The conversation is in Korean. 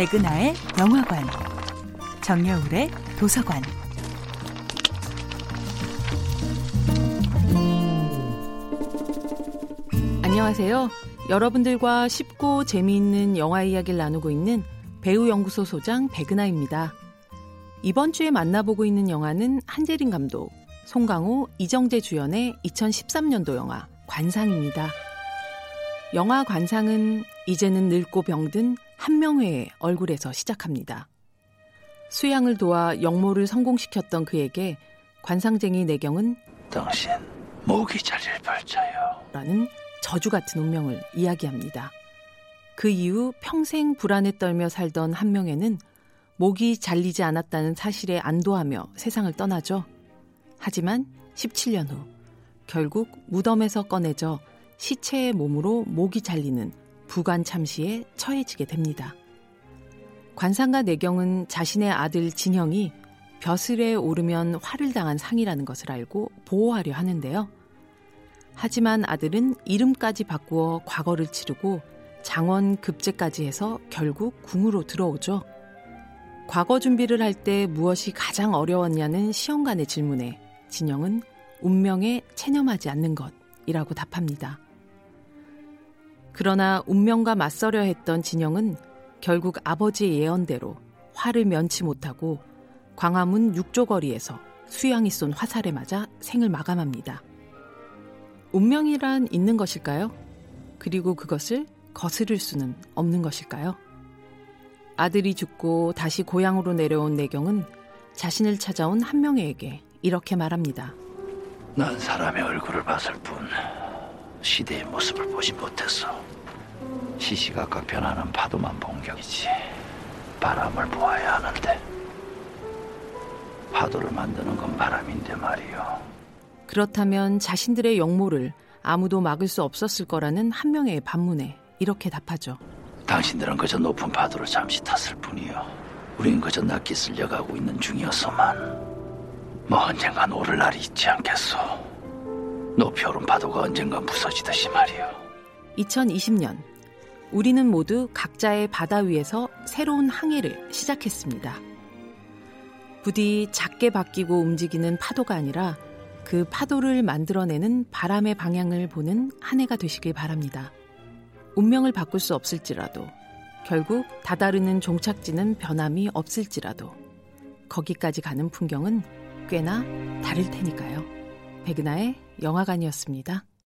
백은하의 영화관, 정여울의 도서관. 안녕하세요. 여러분들과 쉽고 재미있는 영화 이야기를 나누고 있는 배우연구소 소장 백은하입니다. 이번 주에 만나보고 있는 영화는 한재린 감독, 송강호, 이정재 주연의 2013년도 영화 관상입니다. 영화 관상은 이제는 늙고 병든 한명회의 얼굴에서 시작합니다. 수양을 도와 영모를 성공시켰던 그에게 관상쟁이 내경은 당신 목이 잘릴 발자요 라는 저주 같은 운명을 이야기합니다. 그 이후 평생 불안에 떨며 살던 한명회는 목이 잘리지 않았다는 사실에 안도하며 세상을 떠나죠. 하지만 17년 후 결국 무덤에서 꺼내져 시체의 몸으로 목이 잘리는 부관 참시에 처해지게 됩니다. 관상가 내경은 자신의 아들 진형이 벼슬에 오르면 화를 당한 상이라는 것을 알고 보호하려 하는데요. 하지만 아들은 이름까지 바꾸어 과거를 치르고 장원 급제까지 해서 결국 궁으로 들어오죠. 과거 준비를 할 때 무엇이 가장 어려웠냐는 시험관의 질문에 진영은 운명에 체념하지 않는 것이라고 답합니다. 그러나 운명과 맞서려 했던 진영은 결국 아버지의 예언대로 화를 면치 못하고 광화문 육조거리에서 수양이 쏜 화살에 맞아 생을 마감합니다. 운명이란 있는 것일까요? 그리고 그것을 거스를 수는 없는 것일까요? 아들이 죽고 다시 고향으로 내려온 내경은 자신을 찾아온 한 명에게 이렇게 말합니다. 난 사람의 얼굴을 봤을 뿐 시대의 모습을 보지 못했어. 시시각각 변하는 파도만 본 격이지. 바람을 보아야 하는데. 파도를 만드는 건 바람인데 말이요. 그렇다면 자신들의 영모를 아무도 막을 수 없었을 거라는 한 명의 반문에 이렇게 답하죠. 당신들은 그저 높은 파도를 잠시 탔을 뿐이요. 우린 그저 낮게 쓸려가고 있는 중이었소만. 뭐 언젠간 오를 날이 있지 않겠소. 높이 오른 파도가 언젠간 부서지듯이 말이요. 2020년 우리는 모두 각자의 바다 위에서 새로운 항해를 시작했습니다. 부디 작게 바뀌고 움직이는 파도가 아니라 그 파도를 만들어내는 바람의 방향을 보는 한 해가 되시길 바랍니다. 운명을 바꿀 수 없을지라도 결국 다다르는 종착지는 변함이 없을지라도 거기까지 가는 풍경은 꽤나 다를 테니까요. 백은하의 영화관이었습니다.